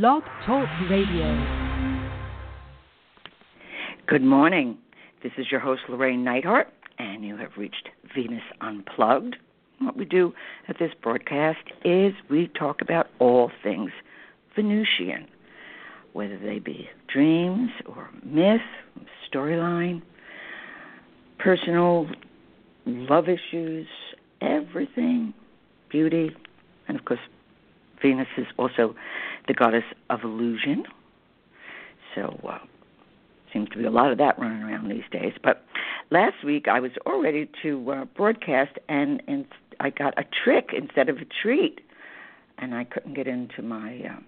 Blog Talk Radio. Good morning. This is your host, Llorraine Neithardt, and you have reached Venus Unplugged. What we do at this broadcast is we talk about all things Venusian, whether they be dreams or myth, storyline, personal love issues, everything, beauty, and of course, Venus is also the goddess of illusion. So, uh, seems to be a lot of that running around these days. But last week I was all ready to uh, broadcast, and, and I got a trick instead of a treat, and I couldn't get into my uh,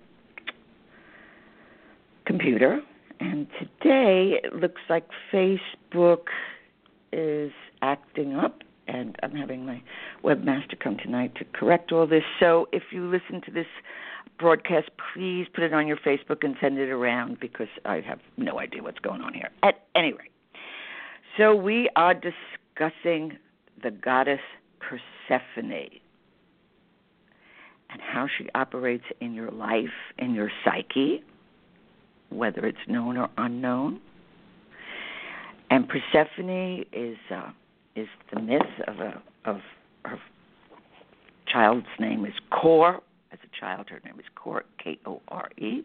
computer. And today it looks like Facebook is acting up and I'm having my webmaster come tonight to correct all this. So if you listen to this broadcast, please put it on your Facebook and send it around because I have no idea what's going on here. At any rate, so we are discussing the goddess Persephone and how she operates in your life, in your psyche, whether it's known or unknown. And Persephone is. Uh, is the myth of a of her child's name is Kore. As a child, her name is Kore, K O R E,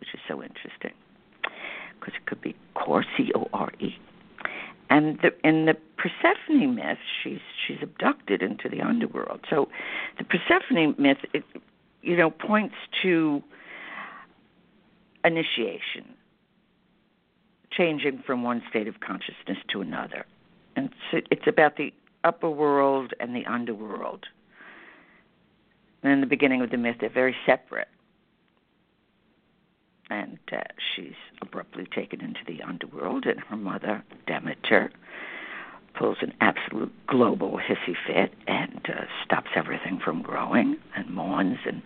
which is so interesting because it could be Core, C O R E. And the, in the Persephone myth, she's she's abducted into the underworld. So, the Persephone myth, it, you know, points to initiation, changing from one state of consciousness to another and it's, about the upper world and the underworld. And in the beginning of the myth, they're very separate. And uh, she's abruptly taken into the underworld, and her mother, Demeter, pulls an absolute global hissy fit and uh, stops everything from growing and mourns and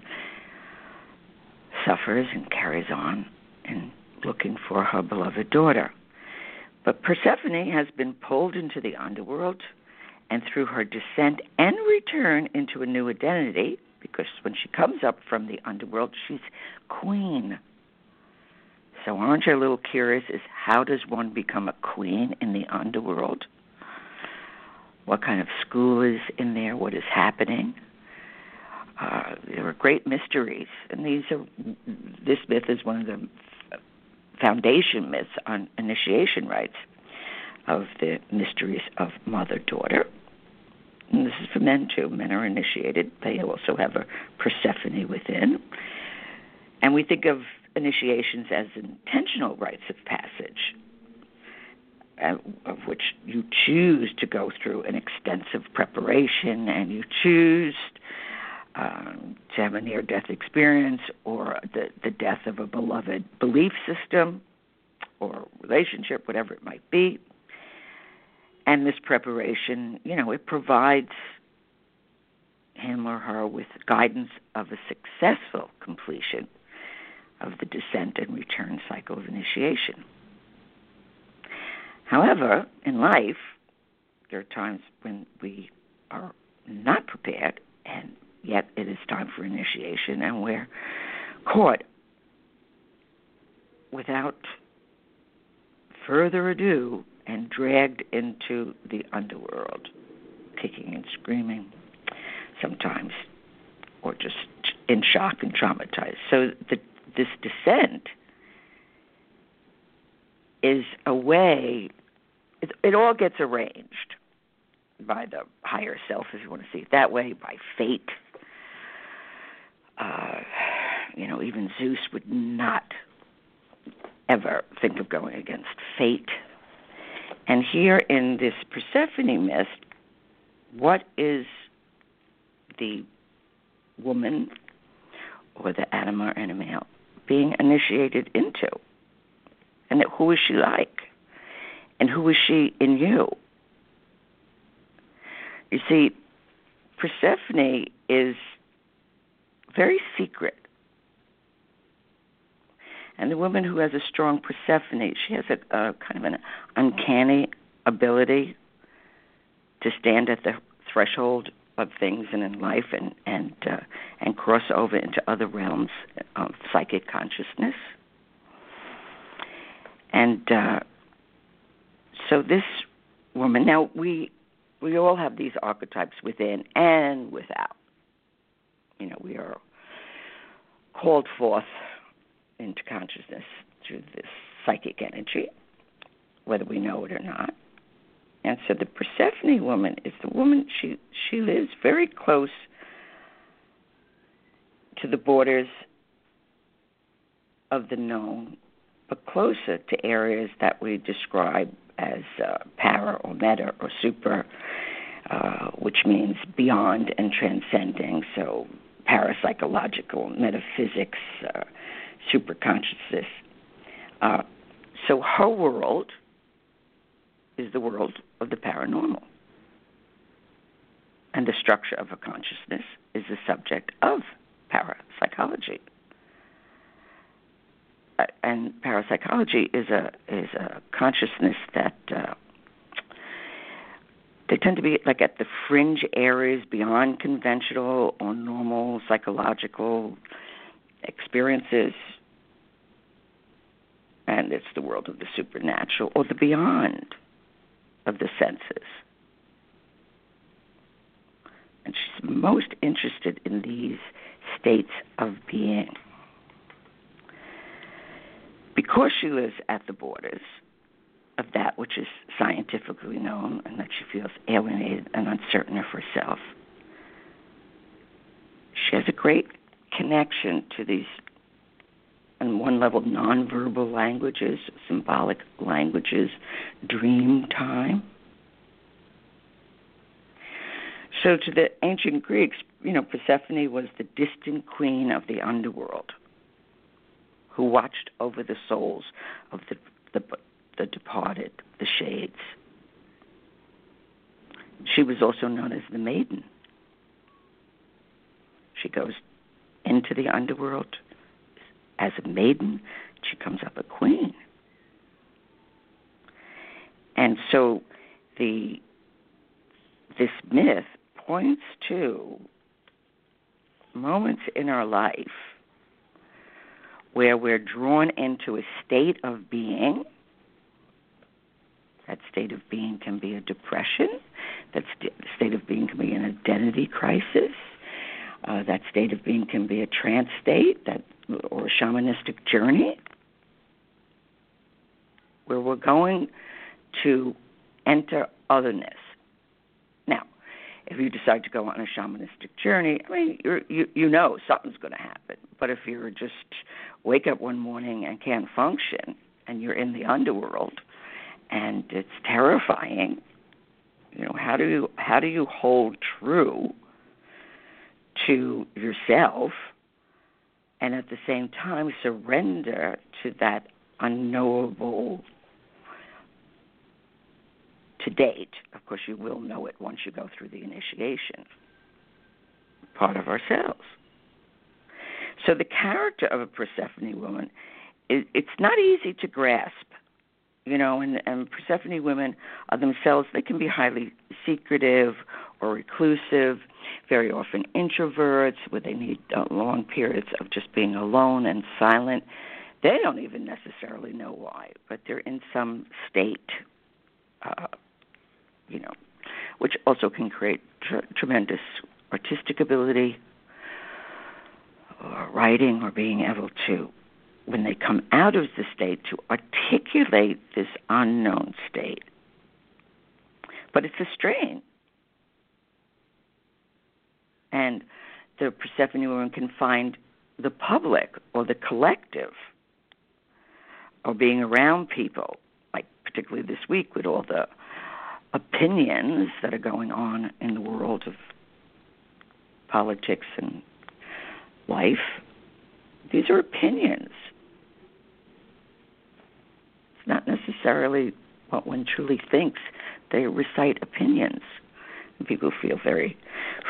suffers and carries on in looking for her beloved daughter. But Persephone has been pulled into the underworld, and through her descent and return into a new identity, because when she comes up from the underworld, she's queen. So aren't you a little curious as how does one become a queen in the underworld? What kind of school is in there? What is happening? Uh, there are great mysteries, and these are. This myth is one of the foundation myths on initiation rites of the mysteries of mother daughter. And this is for men too. Men are initiated. They also have a Persephone within. And we think of initiations as intentional rites of passage, uh, of which you choose to go through an extensive preparation and you choose um, to have a near death experience or the, the death of a beloved belief system or relationship, whatever it might be. And this preparation, you know, it provides him or her with guidance of a successful completion of the descent and return cycle of initiation. However, in life, there are times when we are not prepared and yet it is time for initiation, and we're caught without further ado and dragged into the underworld, kicking and screaming, sometimes, or just in shock and traumatized. So the, this descent is a way, it, it all gets arranged by the higher self, if you want to see it that way, by fate, uh, you know, even Zeus would not ever think of going against fate. And here in this Persephone myth, what is the woman or the anima or male being initiated into? And who is she like? And who is she in you? You see, Persephone is very secret. And the woman who has a strong Persephone, she has a, a kind of an uncanny ability to stand at the threshold of things and in life and and uh, and cross over into other realms of psychic consciousness. And uh, so this woman now we we all have these archetypes within and without. You know, we are called forth into consciousness through this psychic energy, whether we know it or not. And so the Persephone woman is the woman she she lives very close to the borders of the known, but closer to areas that we describe as uh, para or meta or super, uh, which means beyond and transcending. So parapsychological, metaphysics, uh, super consciousness. Uh, so her world is the world of the paranormal. And the structure of a consciousness is the subject of parapsychology. Uh, and parapsychology is a is a consciousness that uh, they tend to be like at the fringe areas beyond conventional or normal psychological experiences and it's the world of the supernatural or the beyond of the senses. And she's most interested in these states of being. Because she lives at the borders of that which is scientifically known and that she feels alienated and uncertain of herself, she has a great connection to these on one level nonverbal languages, symbolic languages, dream time. So to the ancient Greeks, you know, Persephone was the distant queen of the underworld who watched over the souls of the the, the departed, the shades. She was also known as the maiden. She goes into the underworld as a maiden, she comes up a queen. And so the this myth points to moments in our life where we're drawn into a state of being. That state of being can be a depression. That st- state of being can be an identity crisis. Uh, that state of being can be a trance state that or a shamanistic journey where we're going to enter otherness. Now, if you decide to go on a shamanistic journey, I mean, you're, you you know something's going to happen. But if you're just wake up one morning and can't function, and you're in the underworld, and it's terrifying, you know, how do you how do you hold true to yourself and at the same time surrender to that unknowable to date. Of course, you will know it once you go through the initiation part of ourselves. So the character of a Persephone woman, it, it's not easy to grasp you know, and, and Persephone women are themselves, they can be highly secretive or reclusive, very often introverts, where they need uh, long periods of just being alone and silent. They don't even necessarily know why, but they're in some state, uh, you know, which also can create tr- tremendous artistic ability, or writing, or being able to when they come out of the state to articulate this unknown state. But it's a strain. And the Persephone woman can find the public or the collective or being around people, like particularly this week with all the opinions that are going on in the world of politics and life. These are opinions not necessarily what one truly thinks. They recite opinions. People feel very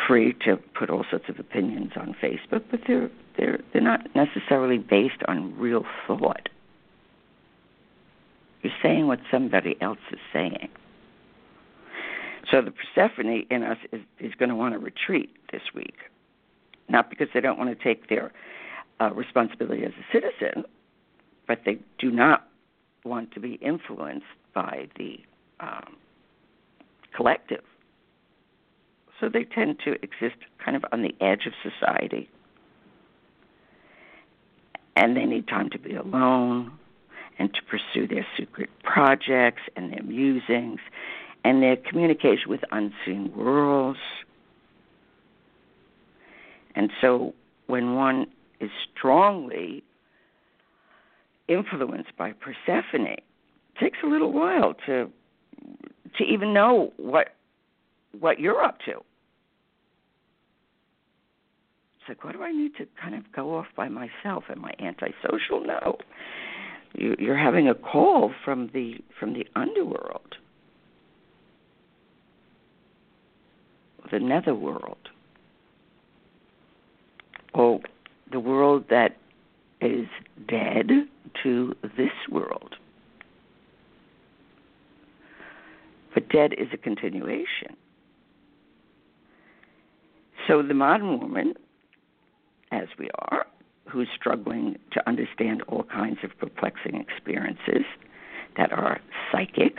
free to put all sorts of opinions on Facebook, but they're they're they're not necessarily based on real thought. You're saying what somebody else is saying. So the Persephone in us is, is going to want to retreat this week, not because they don't want to take their uh, responsibility as a citizen, but they do not want to be influenced by the um, collective. So they tend to exist kind of on the edge of society. And they need time to be alone and to pursue their secret projects and their musings and their communication with unseen worlds. And so when one is strongly influenced by Persephone, it takes a little while to to even know what what you're up to. It's like, why do I need to kind of go off by myself? Am I antisocial? No. You, you're having a call from the from the underworld, the netherworld, oh, the world that is dead to this world. But dead is a continuation. So the modern woman, as we are, who's struggling to understand all kinds of perplexing experiences that are psychic,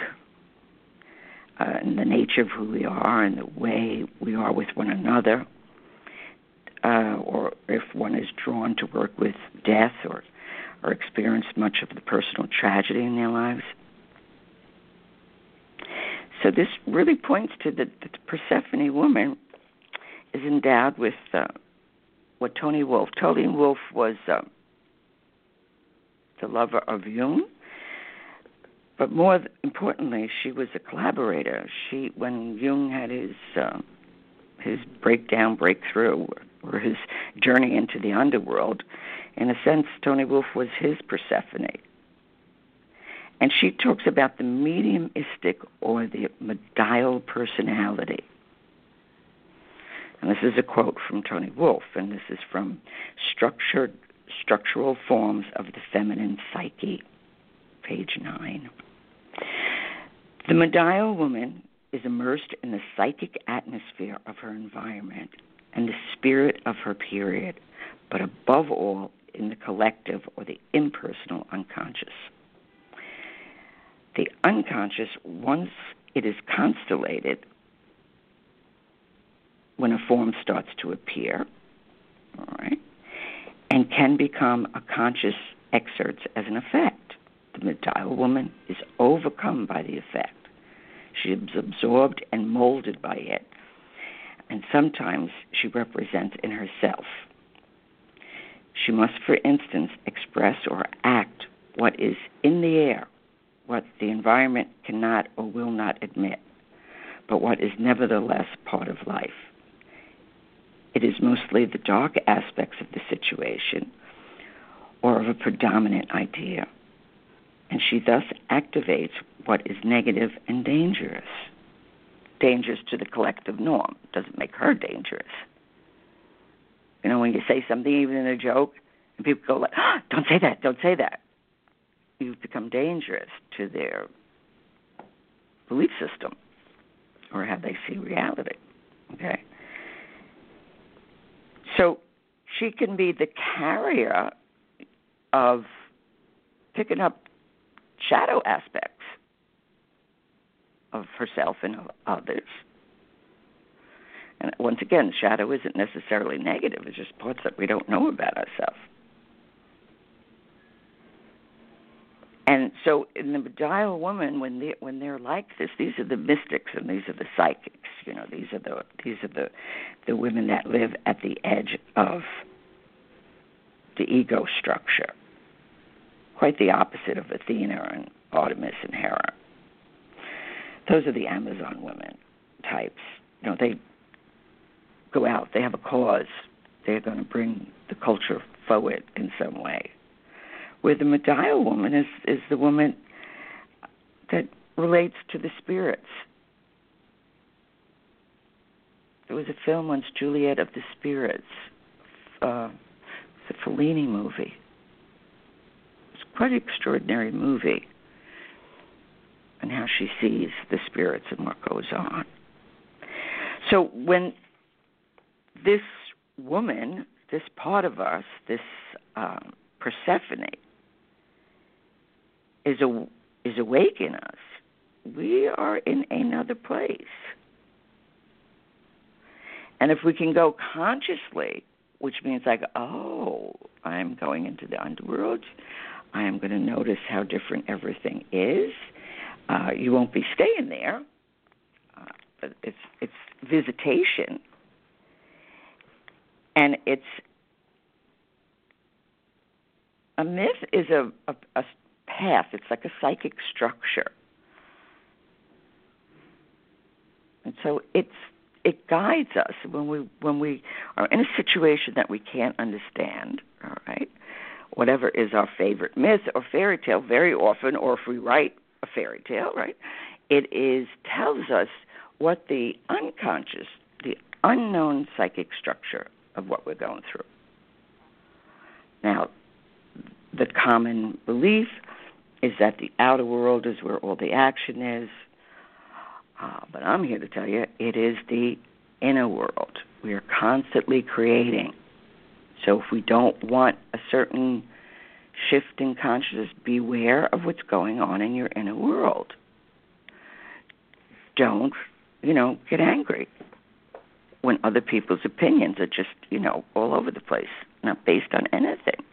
uh, and the nature of who we are and the way we are with one another, uh, or if one is drawn to work with death or or experience much of the personal tragedy in their lives. So this really points to the, the Persephone woman is endowed with uh, what Toni Wolff. Toni Wolff was uh, the lover of Jung, but more importantly, she was a collaborator. She, when Jung had his uh, his breakdown, breakthrough, or his journey into the underworld, in a sense, Toni Wolff was his Persephone. And she talks about the mediumistic or the medial personality. And this is a quote from Toni Wolff, and this is from Structured Structural Forms of the Feminine Psyche, page 9. The medial woman is immersed in the psychic atmosphere of her environment and the spirit of her period, but above all, in the collective or the impersonal unconscious. The unconscious, once it is constellated, when a form starts to appear, all right, and can become a conscious exerts as an effect. The medial woman is overcome by the effect. She is absorbed and molded by it and sometimes she represents in herself. She must, for instance, express or act what is in the air, what the environment cannot or will not admit, but what is nevertheless part of life. It is mostly the dark aspects of the situation or of a predominant idea, and she thus activates what is negative and dangerous dangerous to the collective norm. Doesn't make her dangerous. You know, when you say something, even in a joke, and people go like, oh, "Don't say that! Don't say that," you've become dangerous to their belief system or how they see reality. Okay. So she can be the carrier of picking up shadow aspects of herself and of others. And once again, shadow isn't necessarily negative, it's just parts that we don't know about ourselves. And so, in the medial woman, when they when they're like this, these are the mystics and these are the psychics. You know, these are the these are the the women that live at the edge of the ego structure. Quite the opposite of Athena and Artemis and Hera those are the Amazon women types. You know, they go out, they have a cause, they're going to bring the culture forward in some way. Where the medial woman is is the woman that relates to the spirits. There was a film once, Juliet of the Spirits. Uh, it's a Fellini movie. It's quite an extraordinary movie and how she sees the spirits and what goes on. So when this woman, this part of us, this um, Persephone, is a, is awake in us, we are in another place. And if we can go consciously, which means like, oh, I'm going into the underworld, I am going to notice how different everything is. Uh, you won't be staying there, uh, it's it's visitation, and it's a myth is a, a, a path. It's like a psychic structure, and so it's it guides us when we when we are in a situation that we can't understand. All right, whatever is our favorite myth or fairy tale, very often, or if we write a fairy tale, right, it is tells us what the unconscious, the unknown psychic structure of what we're going through. Now, the common belief is that the outer world is where all the action is. Uh, but I'm here to tell you it is the inner world. We are constantly creating. So if we don't want a certain shift in consciousness, beware of what's going on in your inner world. Don't, you know, get angry when other people's opinions are just, you know, all over the place, not based on anything.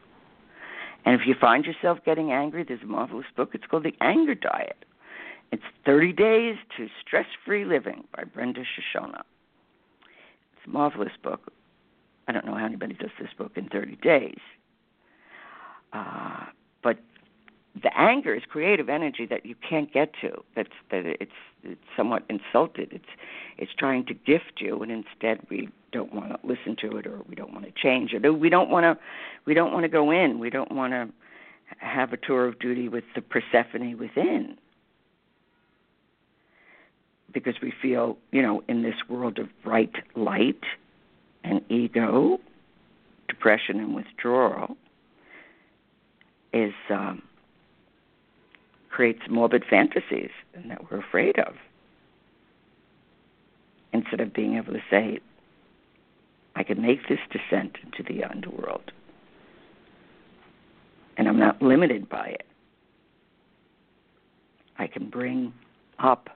And if you find yourself getting angry, there's a marvelous book. It's called The Anger Diet. It's 30 Days to Stress Free Living by Brenda Shoshanna. It's a marvelous book. I don't know how anybody does this book in 30 days. Uh, but the anger is creative energy that you can't get to. That's that it's it's somewhat insulted. It's it's trying to gift you, and instead we don't want to listen to it, or we don't want to change it, or we don't want to we don't want to go in. We don't want to have a tour of duty with the Persephone within because we feel, you know, in this world of bright light and ego, depression and withdrawal, is um, creates morbid fantasies and that we're afraid of. Instead of being able to say, I can make this descent into the underworld, and I'm not limited by it. I can bring up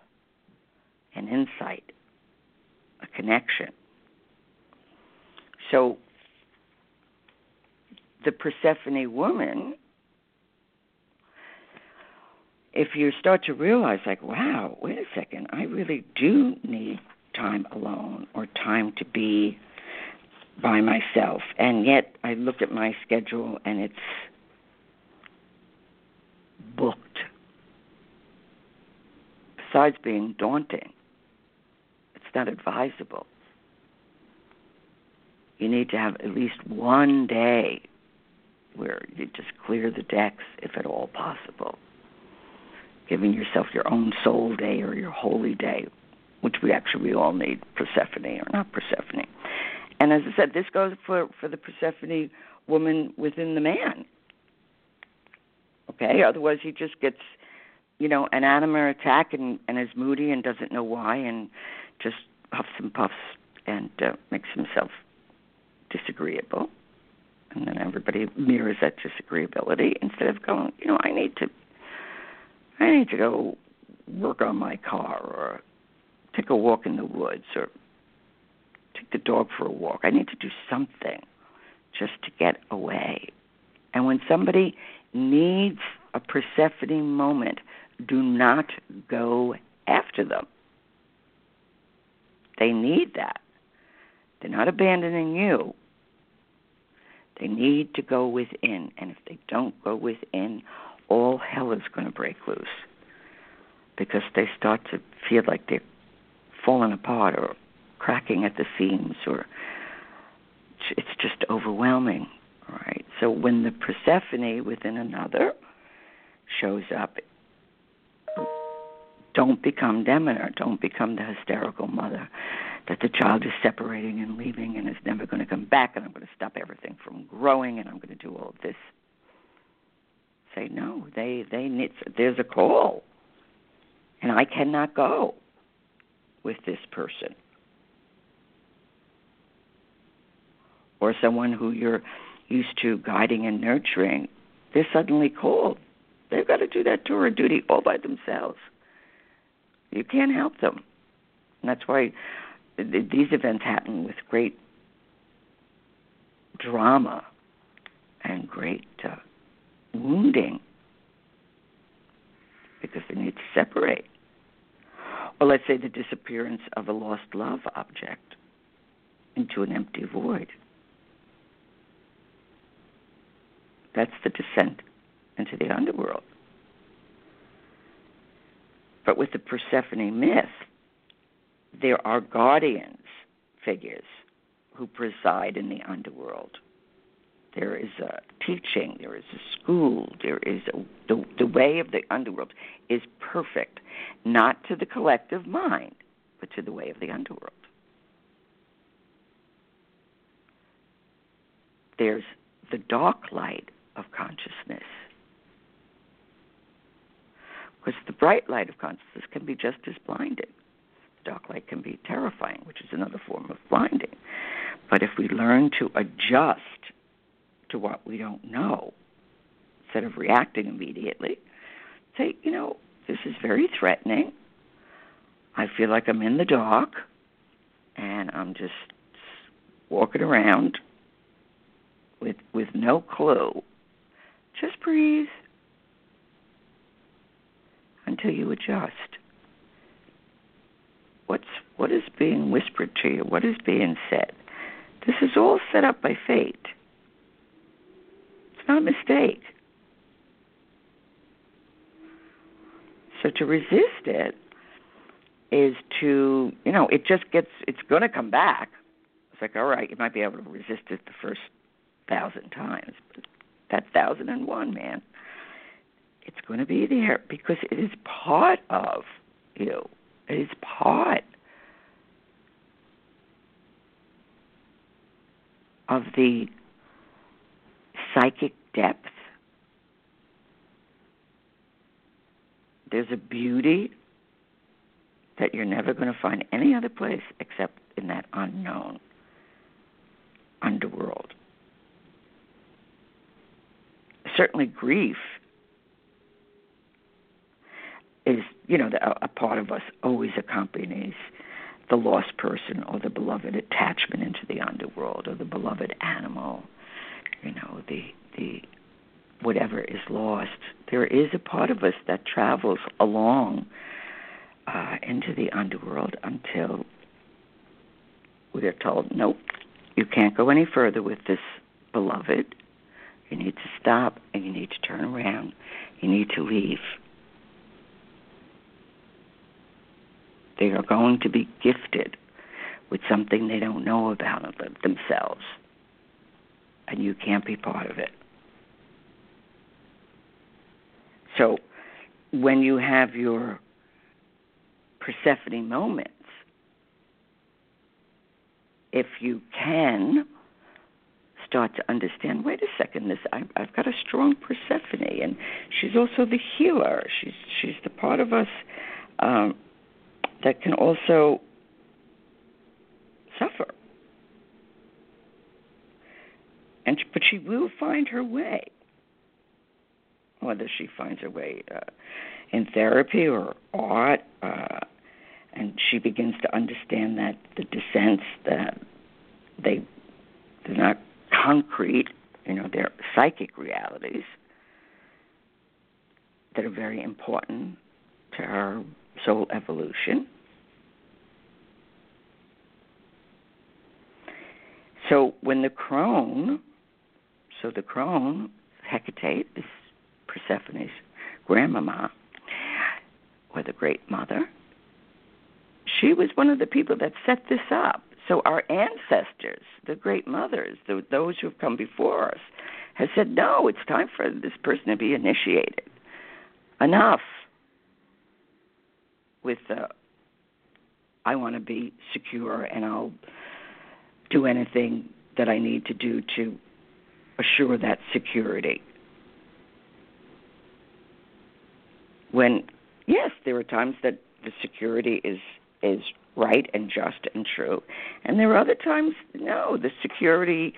an insight, a connection. So the Persephone woman, if you start to realize, like, wow, wait a second, I really do need time alone or time to be by myself. And yet I look at my schedule and it's booked. Besides being daunting, it's not advisable. You need to have at least one day where you just clear the decks, if at all possible. Giving yourself your own soul day or your holy day, which we actually we all need, Persephone or not Persephone. And as I said, this goes for, for the Persephone woman within the man. Okay? Otherwise, he just gets, you know, an anima attack and, and is moody and doesn't know why and just puffs and puffs and uh, makes himself disagreeable. And then everybody mirrors that disagreeability instead of going, you know, I need to, I need to go work on my car or take a walk in the woods or take the dog for a walk. I need to do something just to get away. And when somebody needs a Persephone moment, do not go after them. They need that. They're not abandoning you. They need to go within. And if they don't go within, all hell is going to break loose because they start to feel like they're falling apart or cracking at the seams or it's just overwhelming right so when the persephone within another shows up don't become Demeter. Don't become the hysterical mother that the child is separating and leaving and is never going to come back, and I'm going to stop everything from growing, and I'm going to do all this. Say no. They they need. There's a call, and I cannot go with this person. or someone who you're used to guiding and nurturing, they're suddenly called. They've got to do that tour of duty all by themselves. You can't help them. And that's why these events happen with great drama and great uh, wounding because they need to separate. Or let's say the disappearance of a lost love object into an empty void. That's the descent into the underworld. But with the Persephone myth, there are guardians figures who preside in the underworld. There is a teaching, there is a school, there is a, the, the way of the underworld is perfect, not to the collective mind, but to the way of the underworld. There's the dark light of consciousness. Because the bright light of consciousness can be just as blinding. The dark light can be terrifying, which is another form of blinding. But if we learn to adjust to what we don't know, instead of reacting immediately, say, you know, this is very threatening. I feel like I'm in the dark and I'm just walking around with with no clue. Just breathe until you adjust. What's what is being whispered to you? What is being said? This is all set up by fate. Not a mistake. So to resist it is to, you know, it just gets, it's going to come back. It's like, all right, you might be able to resist it the first thousand times, but that thousand and one, man. It's going to be there because it is part of you. It is part of the psychic depth. There's a beauty that you're never going to find any other place except in that unknown underworld. Certainly, grief is, you know, a, part of us always accompanies the lost person or the beloved attachment into the underworld or the beloved animal, you know, the the whatever is lost. There is a part of us that travels along uh, into the underworld until we are told, nope, you can't go any further with this beloved. You need to stop and you need to turn around. You need to leave. They are going to be gifted with something they don't know about themselves. And you can't be part of it. So when you have your Persephone moments, if you can start to understand, wait a second, this I, I've got a strong Persephone, and she's also the healer. She's she's the part of us um, that can also And but she will find her way. Whether she finds her way uh, in therapy or art, uh, and she begins to understand that the descents that they they're not concrete, you know, they're psychic realities that are very important to our soul evolution. So when the crone, so the crone, Hecate, is Persephone's grandmama, or the great mother, she was one of the people that set this up. So our ancestors, the great mothers, the, those who have come before us, have said, no, it's time for this person to be initiated. Enough with uh, I want to be secure and I'll do anything that I need to do to assure that security. When yes, there are times that the security is is right and just and true. And there are other times, no, the security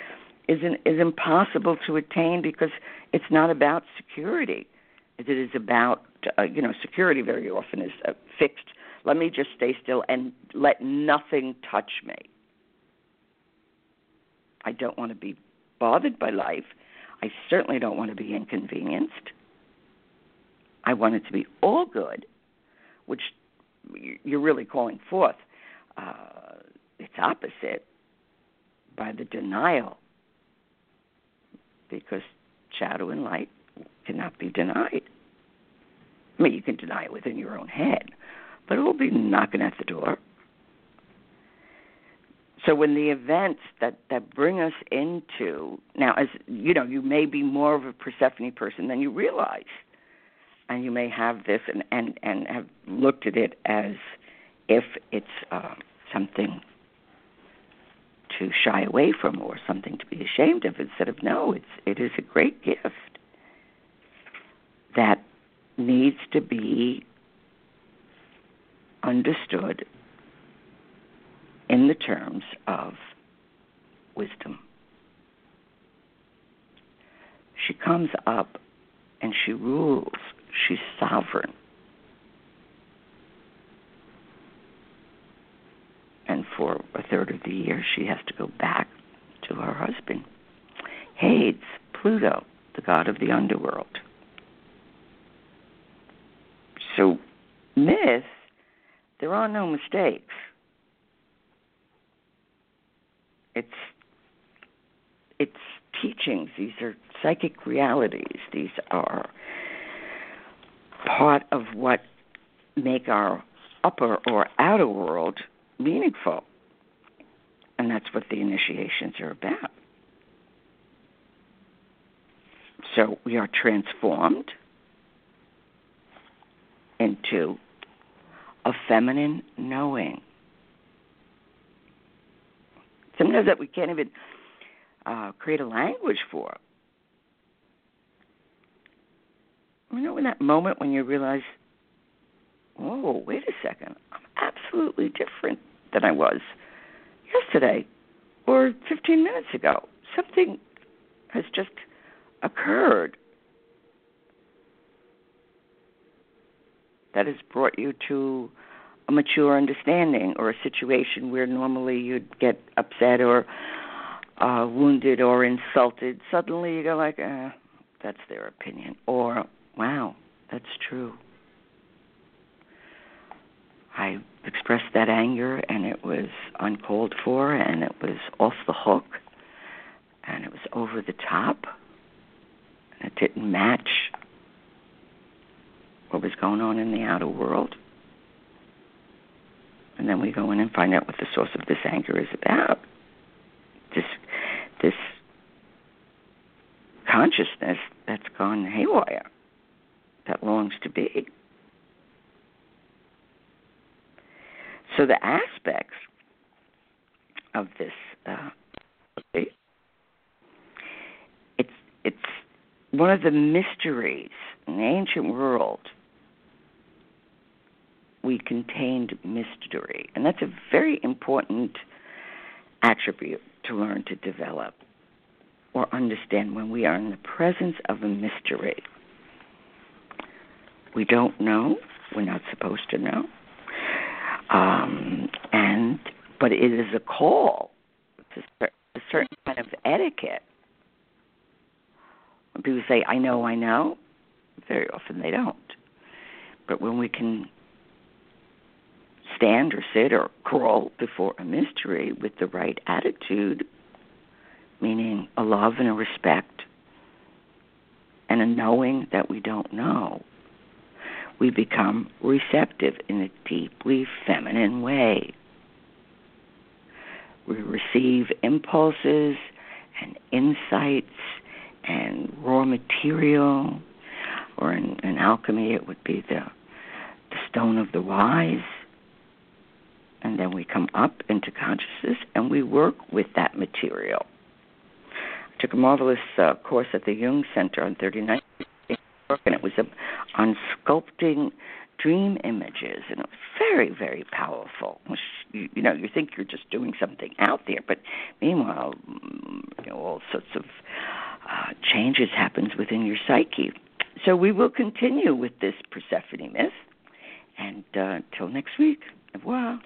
isn't is impossible to attain because it's not about security. It is about uh, you know security. Very often is uh, fixed. Let me just stay still and let nothing touch me. I don't want to be bothered by life. I certainly don't want to be inconvenienced. I want it to be all good, which you're really calling forth uh, its opposite by the denial, because shadow and light cannot be denied. I mean, you can deny it within your own head, but it will be knocking at the door. So when the events that that bring us into now, as you know, you may be more of a Persephone person than you realize, and you may have this and and and have looked at it as if it's uh, something to shy away from or something to be ashamed of instead of no it's it is a great gift that needs to be understood in the terms of wisdom she comes up and she rules she's sovereign and for a third of the year she has to go back to her husband. Hades, Pluto, the god of the underworld. So, myth, there are no mistakes. It's it's teachings. These are psychic realities. These are part of what make our upper or outer world meaningful. And that's what the initiations are about. So we are transformed into a feminine knowing. Sometimes that we can't even uh, create a language for. You know, in that moment when you realize, whoa, wait a second, I'm absolutely different than I was yesterday or 15 minutes ago. Something has just occurred that has brought you to a mature understanding or a situation where normally you'd get upset or uh, wounded or insulted. Suddenly you go like, eh, that's their opinion, or wow, that's true. I expressed that anger, and it was uncalled for, and it was off the hook, and it was over the top, and it didn't match what was going on in the outer world. And then we go in and find out what the source of this anger is about. This, this consciousness that's gone haywire, that longs to be. So the aspects of this uh, it's it's one of the mysteries in the ancient world. We contained mystery, and that's a very important attribute to learn to develop or understand when we are in the presence of a mystery. We don't know, we're not supposed to know um, and but it is a call to a certain kind of etiquette. When people say, "I know, I know," very often they don't. But when we can stand or sit or crawl before a mystery with the right attitude, meaning a love and a respect and a knowing that we don't know, we become receptive in a deeply feminine way. We receive impulses and insights and raw material, or in, in alchemy, it would be the, the stone of the wise. And then we come up into consciousness and we work with that material. I took a marvelous uh, course at the Jung Center on 39th and it was a, on sculpting dream images, and it was very, very powerful. You, you know, you think you're just doing something out there, but meanwhile, mm, you know, all sorts of uh, changes happens within your psyche. So we will continue with this Persephone myth, and uh, until next week, au revoir.